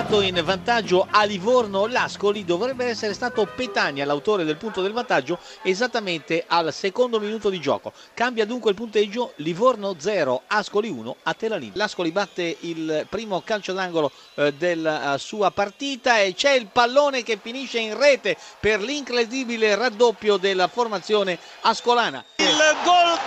portato in vantaggio a Livorno l'Ascoli dovrebbe essere stato Petania l'autore del punto del vantaggio esattamente al secondo minuto di gioco. Cambia dunque il punteggio Livorno 0, Ascoli 1 a Telalina. L'Ascoli batte il primo calcio d'angolo eh, della sua partita e c'è il pallone che finisce in rete per l'incredibile raddoppio della formazione ascolana. Il gol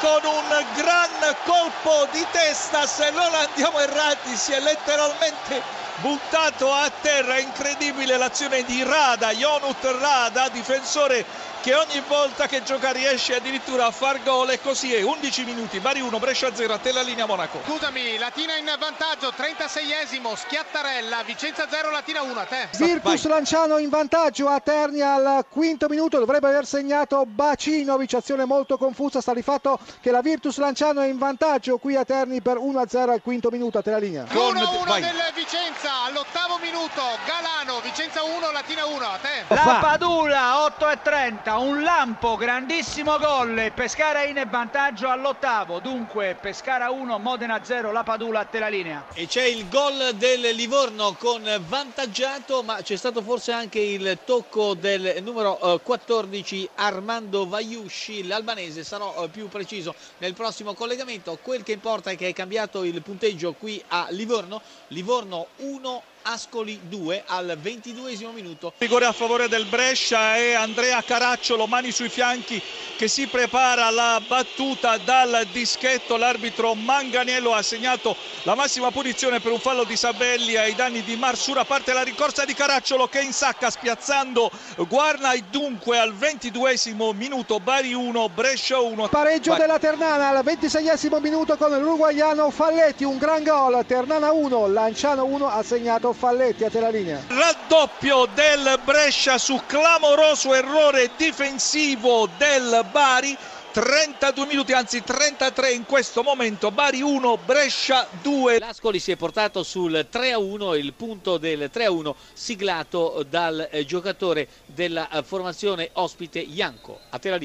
con un gran colpo di testa, se non andiamo errati si è letteralmente buttato a terra, incredibile l'azione di Rada, Jonut Rada, difensore che ogni volta che gioca riesce addirittura a far gol e così è. 11 minuti Bari 1 Brescia 0 a te la linea Monaco. Scusami Latina in vantaggio 36esimo Schiattarella Vicenza 0 Latina 1 a te. Virtus Vai. Lanciano in vantaggio a Terni al quinto minuto dovrebbe aver segnato Bacinovic azione molto confusa sta di fatto che la Virtus Lanciano è in vantaggio qui a Terni per 1-0 al quinto minuto a te la linea. 1-1 del Vicenza all'ottavo minuto Galano Vicenza 1 Latina 1 a te. La Padula 8 e 30 un lampo, grandissimo gol, Pescara in vantaggio all'ottavo, dunque Pescara 1, Modena 0, la Padula a te la linea. E c'è il gol del Livorno con vantaggiato, ma c'è stato forse anche il tocco del numero 14 eh, Armando Vaiusci, l'albanese, sarò eh, più preciso nel prossimo collegamento, quel che importa è che è cambiato il punteggio qui a Livorno, Livorno 1 Ascoli 2 al 22 minuto. Rigore a favore del Brescia e Andrea Caracciolo, mani sui fianchi, che si prepara la battuta dal dischetto. L'arbitro Manganiello ha segnato la massima punizione per un fallo di Sabelli ai danni di Marsura. Parte la ricorsa di Caracciolo che insacca spiazzando Guarna e dunque al 22 minuto Bari 1, Brescia 1. Pareggio Vai. della Ternana al 26 minuto con l'uruguaiano Falletti, un gran gol. Ternana 1, Lanciano 1 ha segnato Falletti a te la linea. Raddoppio del Brescia su clamoroso errore difensivo del Bari. 32 minuti, anzi 33 in questo momento, Bari 1, Brescia 2. L'Ascoli si è portato sul 3-1, il punto del 3-1 siglato dal giocatore della formazione ospite Ianco. A te la linea.